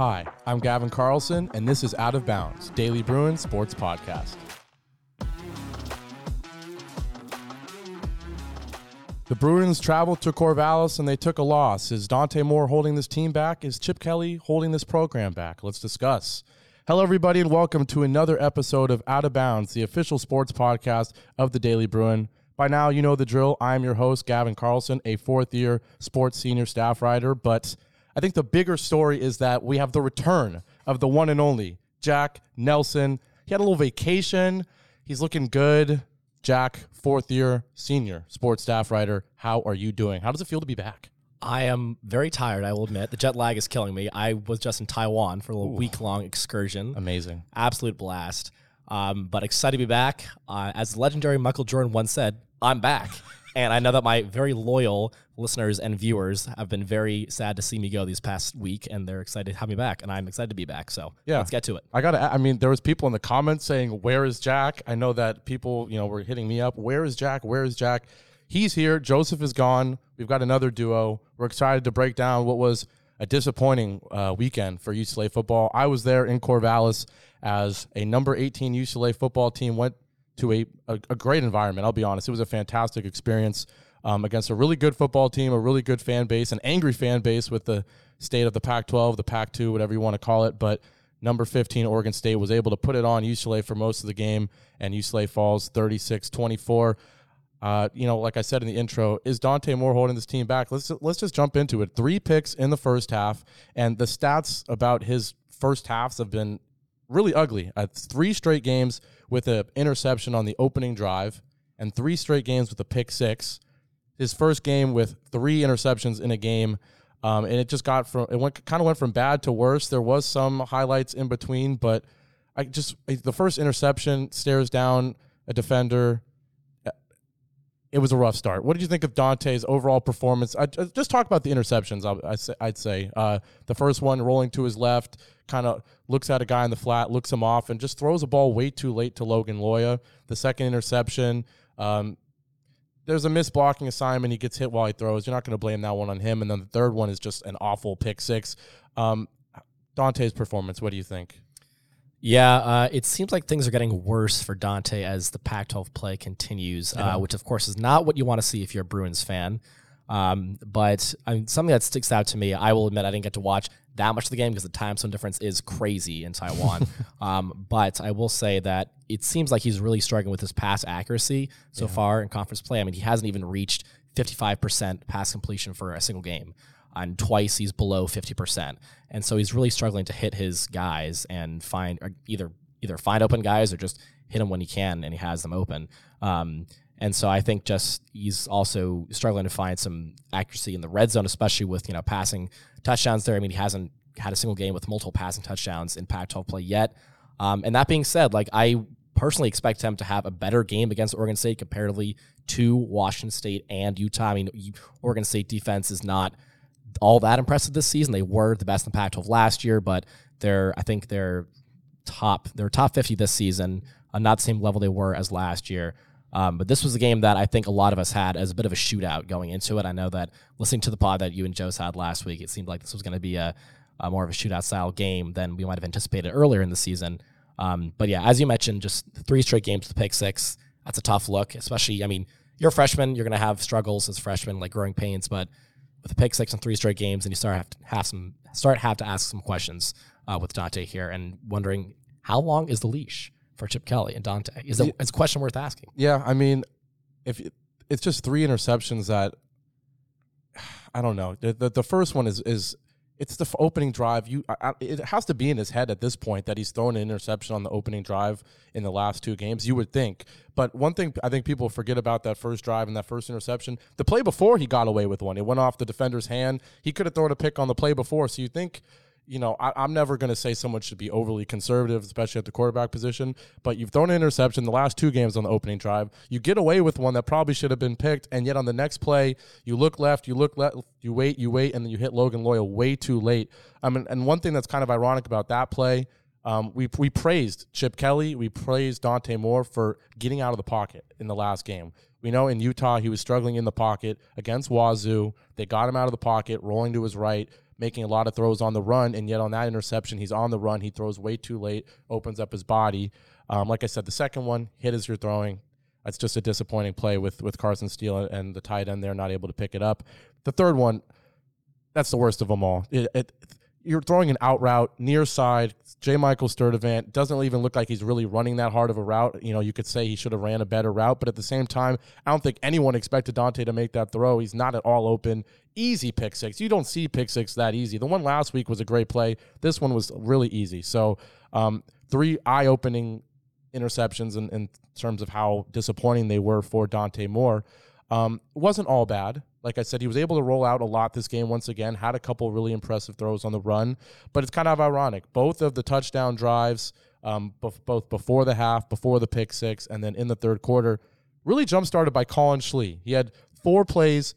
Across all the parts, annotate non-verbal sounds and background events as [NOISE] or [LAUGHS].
Hi, I'm Gavin Carlson, and this is Out of Bounds, Daily Bruin Sports Podcast. The Bruins traveled to Corvallis and they took a loss. Is Dante Moore holding this team back? Is Chip Kelly holding this program back? Let's discuss. Hello, everybody, and welcome to another episode of Out of Bounds, the official sports podcast of the Daily Bruin. By now, you know the drill. I'm your host, Gavin Carlson, a fourth year sports senior staff writer. But I think the bigger story is that we have the return of the one and only Jack Nelson. He had a little vacation. He's looking good. Jack, fourth year senior sports staff writer. How are you doing? How does it feel to be back? I am very tired, I will admit. The jet lag is killing me. I was just in Taiwan for a little week long excursion. Amazing. Absolute blast. Um, but excited to be back. Uh, as legendary Michael Jordan once said, I'm back. [LAUGHS] and I know that my very loyal listeners and viewers have been very sad to see me go these past week, and they're excited to have me back, and I'm excited to be back. So Yeah. let's get to it. I got to I mean there was people in the comments saying where is Jack? I know that people, you know, were hitting me up, where is Jack? Where is Jack? He's here, Joseph is gone. We've got another duo. We're excited to break down what was a disappointing uh, weekend for UCLA football. I was there in Corvallis as a number 18 UCLA football team went to a, a, a great environment. I'll be honest. It was a fantastic experience um, against a really good football team, a really good fan base, an angry fan base with the state of the Pac 12, the Pac 2, whatever you want to call it. But number 15, Oregon State, was able to put it on UCLA for most of the game, and UCLA falls 36 24. Uh, you know, like I said in the intro, is Dante Moore holding this team back? Let's let's just jump into it. Three picks in the first half, and the stats about his first halves have been really ugly. Uh, three straight games with an interception on the opening drive, and three straight games with a pick six. His first game with three interceptions in a game, um, and it just got from it went kind of went from bad to worse. There was some highlights in between, but I just the first interception stares down a defender. It was a rough start. What did you think of Dante's overall performance? I, I- just talk about the interceptions. I, I'd say uh, the first one rolling to his left, kind of looks at a guy in the flat, looks him off, and just throws a ball way too late to Logan Loya. The second interception, um, there's a missed blocking assignment. He gets hit while he throws. You're not going to blame that one on him. And then the third one is just an awful pick six. Um, Dante's performance. What do you think? Yeah, uh, it seems like things are getting worse for Dante as the Pac 12 play continues, uh, which, of course, is not what you want to see if you're a Bruins fan. Um, but I mean, something that sticks out to me, I will admit I didn't get to watch that much of the game because the time zone difference is crazy in Taiwan. [LAUGHS] um, but I will say that it seems like he's really struggling with his pass accuracy so far in conference play. I mean, he hasn't even reached 55% pass completion for a single game. And twice he's below 50%. And so he's really struggling to hit his guys and find or either either find open guys or just hit them when he can and he has them open. Um, and so I think just he's also struggling to find some accuracy in the red zone, especially with you know passing touchdowns there. I mean, he hasn't had a single game with multiple passing touchdowns in Pac-12 play yet. Um, and that being said, like I personally expect him to have a better game against Oregon State comparatively to Washington State and Utah. I mean, Oregon State defense is not all that impressive this season. They were the best in the Pac-12 last year, but they're I think they're top they're top 50 this season, uh, not the same level they were as last year. Um, but this was a game that I think a lot of us had as a bit of a shootout going into it. I know that listening to the pod that you and Joe's had last week, it seemed like this was going to be a, a more of a shootout style game than we might have anticipated earlier in the season. Um, but yeah, as you mentioned, just three straight games with pick six. That's a tough look, especially. I mean, you're a freshman, you're going to have struggles as freshmen, like growing pains. But with a pick six and three straight games, and you start have to have some start have to ask some questions uh, with Dante here, and wondering how long is the leash for Chip Kelly and Dante? Is it, it's a question worth asking. Yeah, I mean, if it- it's just three interceptions that [SIGHS] I don't know. The the, the first one is is it's the opening drive. You I- it has to be in his head at this point that he's thrown an interception on the opening drive in the last two games. You would think, but one thing I think people forget about that first drive and that first interception. The play before he got away with one. It went off the defender's hand. He could have thrown a pick on the play before. So you think you know, I, I'm never going to say someone should be overly conservative, especially at the quarterback position. But you've thrown an interception the last two games on the opening drive. You get away with one that probably should have been picked, and yet on the next play, you look left, you look left, you wait, you wait, and then you hit Logan Loya way too late. I mean, and one thing that's kind of ironic about that play, um, we we praised Chip Kelly, we praised Dante Moore for getting out of the pocket in the last game. We know in Utah he was struggling in the pocket against Wazoo. They got him out of the pocket, rolling to his right making a lot of throws on the run, and yet on that interception, he's on the run. He throws way too late, opens up his body. Um, like I said, the second one hit as you're throwing. That's just a disappointing play with with Carson Steele and the tight end there not able to pick it up. The third one, that's the worst of them all. It, it, you're throwing an out route near side. J. Michael Sturdivant doesn't even look like he's really running that hard of a route. You know, you could say he should have ran a better route, but at the same time, I don't think anyone expected Dante to make that throw. He's not at all open. Easy pick six. You don't see pick six that easy. The one last week was a great play. This one was really easy. So, um, three eye opening interceptions in, in, terms of how disappointing they were for Dante Moore. Um, wasn't all bad. Like I said, he was able to roll out a lot this game once again, had a couple really impressive throws on the run, but it's kind of ironic. Both of the touchdown drives, um, both before the half, before the pick six, and then in the third quarter, really jump started by Collin Schlee. He had four plays,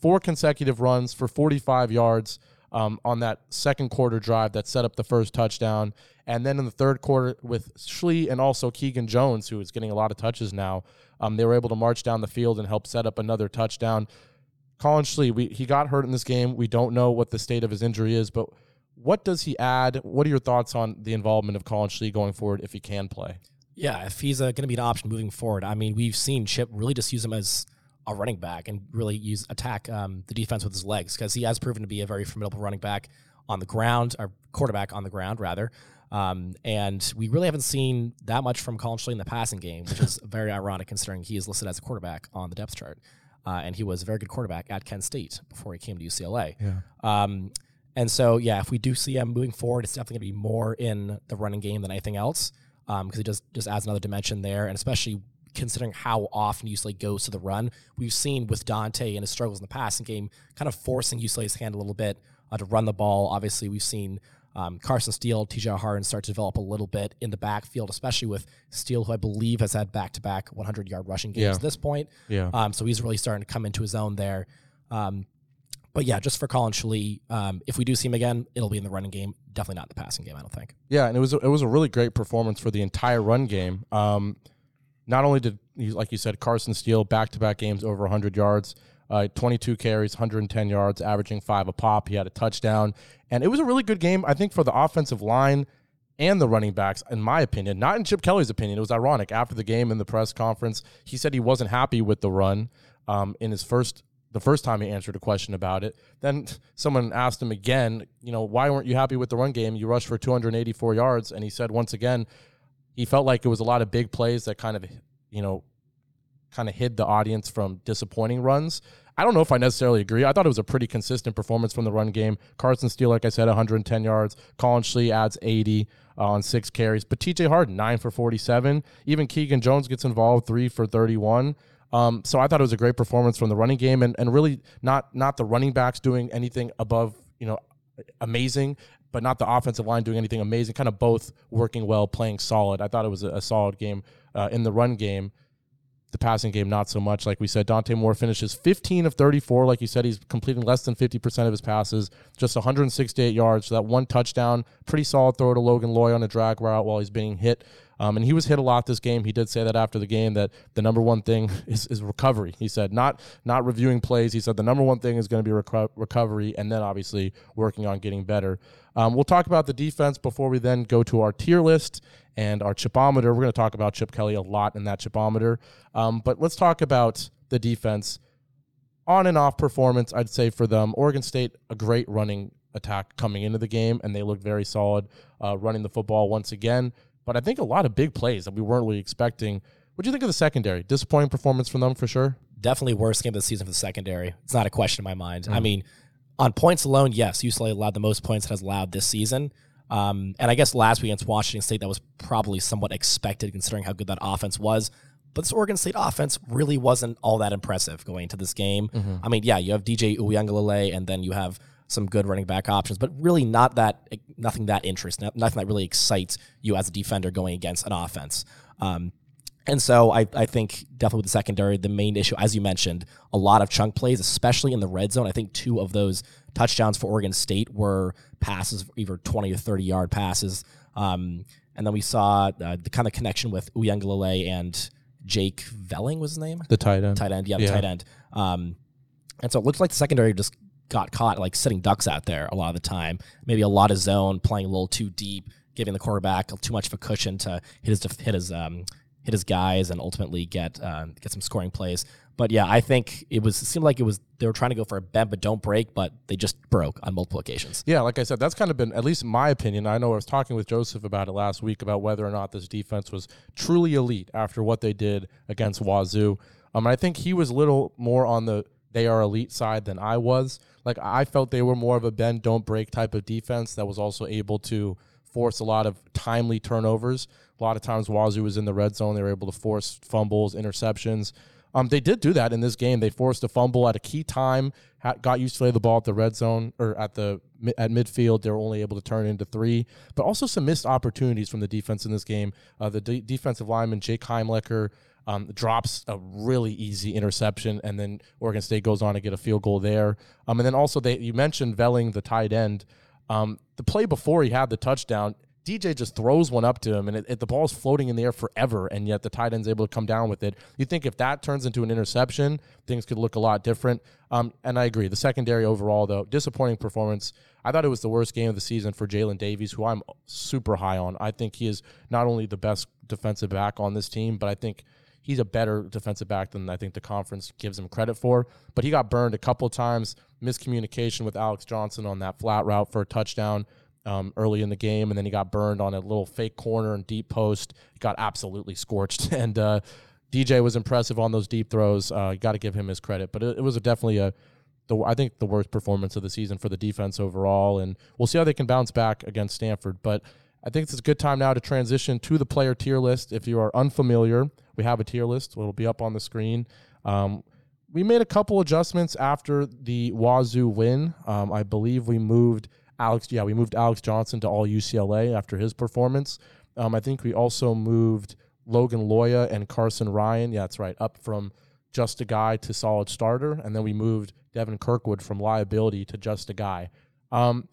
four consecutive runs for 45 yards um, on that second quarter drive that set up the first touchdown. And then in the third quarter, with Schlee and also Keegan Jones, who is getting a lot of touches now, um, they were able to march down the field and help set up another touchdown. Collin Schlee, we, he got hurt in this game. We don't know what the state of his injury is, but what does he add? What are your thoughts on the involvement of Collin Schlee going forward if he can play? Yeah, if he's uh, going to be an option moving forward, I mean, we've seen Chip really just use him as a running back and really use attack um, the defense with his legs because he has proven to be a very formidable running back on the ground or quarterback on the ground rather. Um, and we really haven't seen that much from Colin Schlee in the passing game, which is [LAUGHS] very ironic considering he is listed as a quarterback on the depth chart. Uh, and he was a very good quarterback at Kent State before he came to UCLA. Yeah. Um, and so, yeah, if we do see him moving forward, it's definitely going to be more in the running game than anything else because um, he just just adds another dimension there, and especially considering how often UCLA goes to the run. We've seen with Dante and his struggles in the passing game, kind of forcing UCLA's hand a little bit uh, to run the ball. Obviously, we've seen um, Carson Steele, TJ Harden start to develop a little bit in the backfield, especially with Steele, who I believe has had back to back 100 yard rushing games yeah. at this point. Yeah. Um, so he's really starting to come into his own there. Um, but yeah, just for Collin Schlee, um, if we do see him again, it'll be in the running game, definitely not the passing game. I don't think. Yeah, and it was a, it was a really great performance for the entire run game. Um, not only did he, like you said, Carson Steele back to back games over 100 yards uh, 22 carries, 110 yards, averaging five a pop. He had a touchdown, and it was a really good game. I think for the offensive line and the running backs, in my opinion, not in Chip Kelly's opinion. It was ironic after the game in the press conference. He said he wasn't happy with the run um, in his first the first time he answered a question about it. Then someone asked him again, you know, why weren't you happy with the run game? You rushed for 284 yards, and he said once again he felt like it was a lot of big plays that kind of you know kind of hid the audience from disappointing runs. I don't know if I necessarily agree. I thought it was a pretty consistent performance from the run game. Carson Steele, like I said, 110 yards. Collin Schlee adds 80 uh, on six carries. But TJ Harden, nine for 47. Even Keegan Jones gets involved, three for 31. Um, so I thought it was a great performance from the running game, and, and really not not the running backs doing anything above you know amazing, but not the offensive line doing anything amazing. Kind of both working well, playing solid. I thought it was a, solid game uh, in the run game the passing game not so much. Like we said, Dante Moore finishes 15 of 34. Like you said, he's completing less than 50% of his passes, just 168 yards. So that one touchdown, pretty solid throw to Logan Loya on a drag route while he's being hit. Um, and he was hit a lot this game. He did say that after the game that the number one thing [LAUGHS] is, is recovery. He said not not reviewing plays. He said the number one thing is going to be reco- recovery, and then obviously working on getting better. Um, we'll talk about the defense before we then go to our tier list and our chipometer. We're going to talk about Chip Kelly a lot in that chipometer. Um, but let's talk about the defense. On and off performance, I'd say for them. Oregon State, a great running attack coming into the game, and they looked very solid uh, running the football once again. But I think a lot of big plays that we weren't really expecting. What do you think of the secondary? Disappointing performance from them for sure. Definitely worst game of the season for the secondary. It's not a question in my mind. Mm. I mean, on points alone, yes, UCLA allowed the most points it has allowed this season. Um, and I guess last week against Washington State, that was probably somewhat expected considering how good that offense was. But this Oregon State offense really wasn't all that impressive going into this game. Mm-hmm. I mean, yeah, you have DJ Uiagalelei, and then you have some good running back options, but really not that nothing that interesting, nothing that really excites you as a defender going against an offense. Um, and so I, I think definitely with the secondary, the main issue, as you mentioned, a lot of chunk plays, especially in the red zone. I think two of those touchdowns for Oregon State were passes, either 20 or 30 yard passes. Um, and then we saw uh, the kind of connection with Uiagalelei and Jake Velling was his name? The tight end. Tight end, yeah, the yeah. tight end. Um, and so it looks like the secondary just got caught like sitting ducks out there a lot of the time. Maybe a lot of zone, playing a little too deep, giving the quarterback too much of a cushion to hit his hit his um, hit his guys and ultimately get uh, get some scoring plays. But yeah, I think it was seemed like it was they were trying to go for a bend but don't break, but they just broke on multiple occasions. Yeah, like I said, that's kind of been at least my opinion. I know I was talking with Joseph about it last week about whether or not this defense was truly elite after what they did against Wazoo. Um, I think he was a little more on the they are elite side than I was. Like I felt they were more of a bend don't break type of defense that was also able to force a lot of timely turnovers. A lot of times Wazoo was in the red zone, they were able to force fumbles, interceptions. Um, they did do that in this game. They forced a fumble at a key time, got used to UCLA the ball at the red zone or at the at midfield. They were only able to turn into three, but also some missed opportunities from the defense in this game. Uh, the de- defensive lineman Jake Heimlicher um, drops a really easy interception, and then Oregon State goes on to get a field goal there. Um, and then also they you mentioned Velling, the tight end. Um, the play before he had the touchdown, DJ just throws one up to him, and it, it, the ball's floating in the air forever, and yet the tight end's able to come down with it. You think if that turns into an interception, things could look a lot different. Um, and I agree. The secondary overall, though, disappointing performance. I thought it was the worst game of the season for Jalen Davies, who I'm super high on. I think he is not only the best defensive back on this team, but I think – he's a better defensive back than I think the conference gives him credit for. But he got burned a couple times, miscommunication with Alex Johnson on that flat route for a touchdown um, early in the game, and then he got burned on a little fake corner and deep post. He got absolutely scorched, [LAUGHS] and uh, DJ was impressive on those deep throws. Uh, got to give him his credit, but it, it was a definitely a the, I think the worst performance of the season for the defense overall, and we'll see how they can bounce back against Stanford. But I think it's a good time now to transition to the player tier list. If you are unfamiliar, we have a tier list. It'll be up on the screen. Um, we made a couple adjustments after the Wazoo win. Um, I believe we moved Alex. Yeah, we moved Alex Johnson to all UCLA after his performance. Um, I think we also moved Logan Loya and Carsen Ryan. Yeah, that's right, up from just a guy to solid starter, and then we moved Devin Kirkwood from liability to just a guy. Um,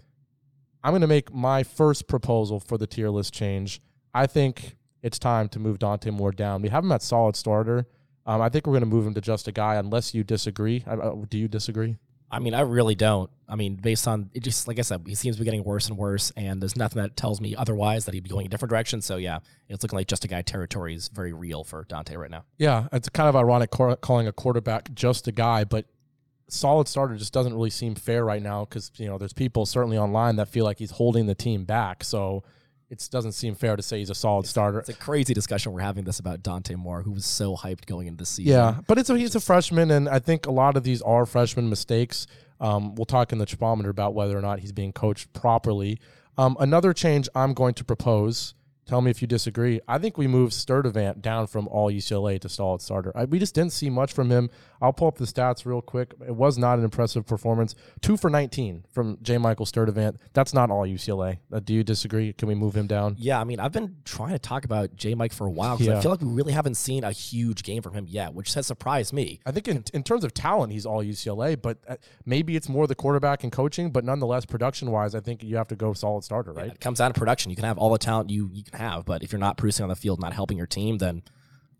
I'm going to make my first proposal for the tier list change. I think it's time to move Dante Moore down. We have him at solid starter. Um, I think we're going to move him to just a guy, unless you disagree. Uh, do you disagree? I mean, I really don't. I mean, based on it, just like I said, he seems to be getting worse and worse, and there's nothing that tells me otherwise that he'd be going a different direction. So yeah, it's looking like just a guy territory is very real for Dante right now. Yeah, it's kind of ironic calling a quarterback just a guy, but solid starter just doesn't really seem fair right now because you know there's people certainly online that feel like he's holding the team back. So it doesn't seem fair to say he's a solid starter. It's a crazy discussion we're having this about Dante Moore, who was so hyped going into the season. Yeah, but it's a, he's a freshman, and I think a lot of these are freshman mistakes. Um, we'll talk in the Chipometer about whether or not he's being coached properly. Um, another change I'm going to propose Tell me if you disagree. I think we moved Sturdivant down from all UCLA to solid starter. I, we just didn't see much from him. I'll pull up the stats real quick. It was not an impressive performance. Two for 19 from J. Michael Sturdivant. That's not all UCLA. Uh, do you disagree? Can we move him down? Yeah, I mean, I've been trying to talk about J. Mike for a while because yeah. I feel like we really haven't seen a huge game from him yet, which has surprised me. I think in, in terms of talent, he's all UCLA, but uh, maybe it's more the quarterback and coaching, but nonetheless, production wise, I think you have to go solid starter, right? Yeah, it comes down to production. You can have all the talent you, you can have, but if you're not producing on the field, not helping your team, then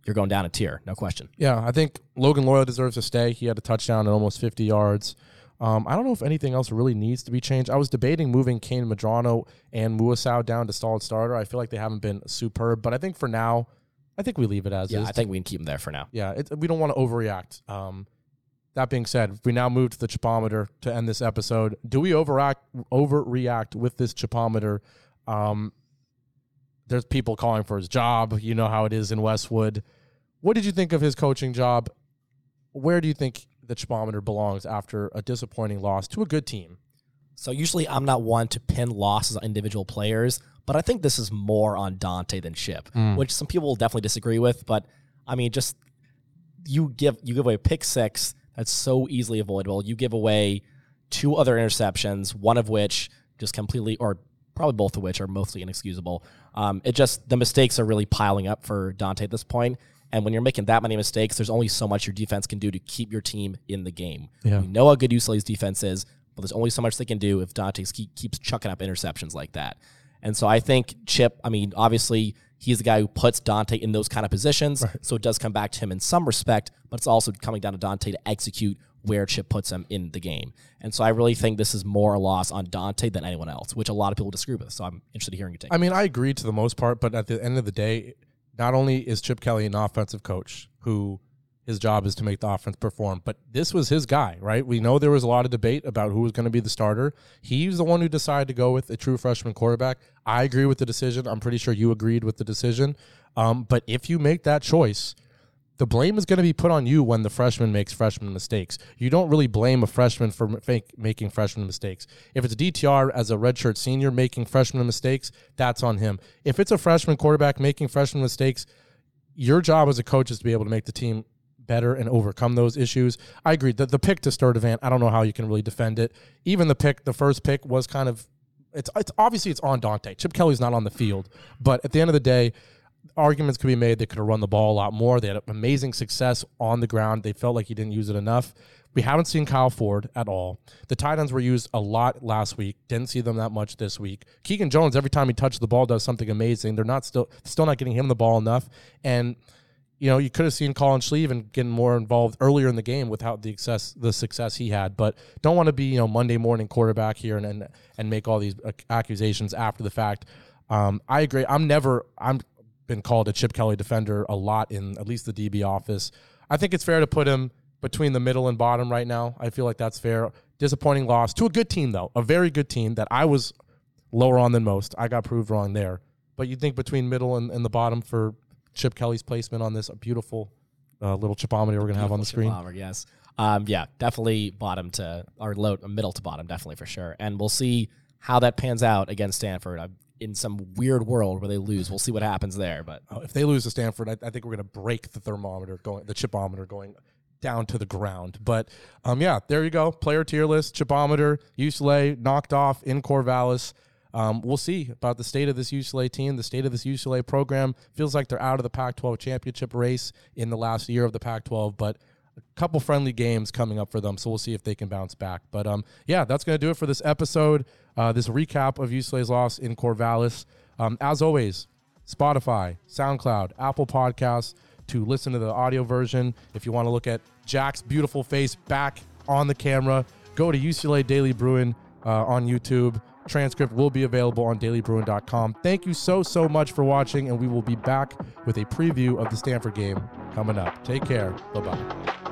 you're going down a tier, no question. Yeah, I think Logan Loya deserves to stay. He had a touchdown at almost 50 yards. Um, I don't know if anything else really needs to be changed. I was debating moving Kain Medrano and Muasau down to solid starter. I feel like they haven't been superb, but I think for now, I think we leave it as yeah, is. I think we can keep them there for now. Yeah, it, we don't want to overreact. Um, that being said, we now move to the chipometer to end this episode. Do we overact, overreact with this chipometer? Um, there's people calling for his job. You know how it is in Westwood. What did you think of his coaching job? Where do you think the Chipometer belongs after a disappointing loss to a good team? So usually I'm not one to pin losses on individual players, but I think this is more on Dante than Chip, mm. which some people will definitely disagree with. But I mean, just you give you give away a pick six that's so easily avoidable. You give away two other interceptions, one of which just completely or probably both of which are mostly inexcusable. Um, it just the mistakes are really piling up for Dante at this point. And when you're making that many mistakes, there's only so much your defense can do to keep your team in the game. Yeah. We know how good UCLA's defense is, but there's only so much they can do if Dante keep, keeps chucking up interceptions like that. And so I think Chip, I mean, obviously he's the guy who puts Dante in those kind of positions. Right. So it does come back to him in some respect, but it's also coming down to Dante to execute where Chip puts him in the game. And so I really think this is more a loss on Dante than anyone else, which a lot of people disagree with. So I'm interested in hearing your take. I mean, I agree to the most part, but at the end of the day, not only is Chip Kelly an offensive coach who his job is to make the offense perform. But this was his guy, right? We know there was a lot of debate about who was going to be the starter. He's the one who decided to go with a true freshman quarterback. I agree with the decision. I'm pretty sure you agreed with the decision. Um, but if you make that choice, the blame is going to be put on you when the freshman makes freshman mistakes. You don't really blame a freshman for make, making freshman mistakes. If it's DTR as a redshirt senior making freshman mistakes, that's on him. If it's a freshman quarterback making freshman mistakes, your job as a coach is to be able to make the team better and overcome those issues. I agree. The, the pick to start Sturdivant, I don't know how you can really defend it. Even the pick, the first pick was kind of, it's, it's obviously it's on Dante. Chip Kelly's not on the field, but at the end of the day, arguments could be made. They could have run the ball a lot more. They had amazing success on the ground. They felt like he didn't use it enough. We haven't seen Kyle Ford at all. The tight ends were used a lot last week. Didn't see them that much this week. Keegan Jones, every time he touches the ball, does something amazing. They're not still still not getting him the ball enough. And you know, you could have seen Collin Schlieven getting more involved earlier in the game without the success the success he had. But don't want to be you know Monday morning quarterback here and and, and make all these accusations after the fact. Um, I agree. I'm never I'm been called a Chip Kelly defender a lot in at least the DB office. I think it's fair to put him between the middle and bottom right now. I feel like that's fair. Disappointing loss to a good team though, a very good team that I was lower on than most. I got proved wrong there. But you think between middle and, and the bottom for Chip Kelly's placement on this a beautiful uh, little chipometer we're going to have on the screen. Yes. Um, yeah, definitely bottom to or low, middle to bottom, definitely for sure. And we'll see how that pans out against Stanford. I'm in some weird world where they lose. We'll see what happens there. But oh, if they lose to Stanford, I, I think we're going to break the thermometer going, the chipometer going down to the ground. But um, yeah, there you go. Player tier list, chipometer, UCLA knocked off in Corvallis. Um, we'll see about the state of this UCLA team, the state of this UCLA program. Feels like they're out of the Pac 12 championship race in the last year of the Pac 12, but a couple friendly games coming up for them. So we'll see if they can bounce back. But um, yeah, that's going to do it for this episode, uh, this recap of UCLA's loss in Corvallis. Um, as always, Spotify, SoundCloud, Apple Podcasts to listen to the audio version. If you want to look at Jack's beautiful face back on the camera, go to UCLA Daily Bruin uh, on YouTube. Transcript will be available on dailybruin.com. Thank you so, so much for watching, and we will be back with a preview of the Stanford game coming up. Take care. Bye bye.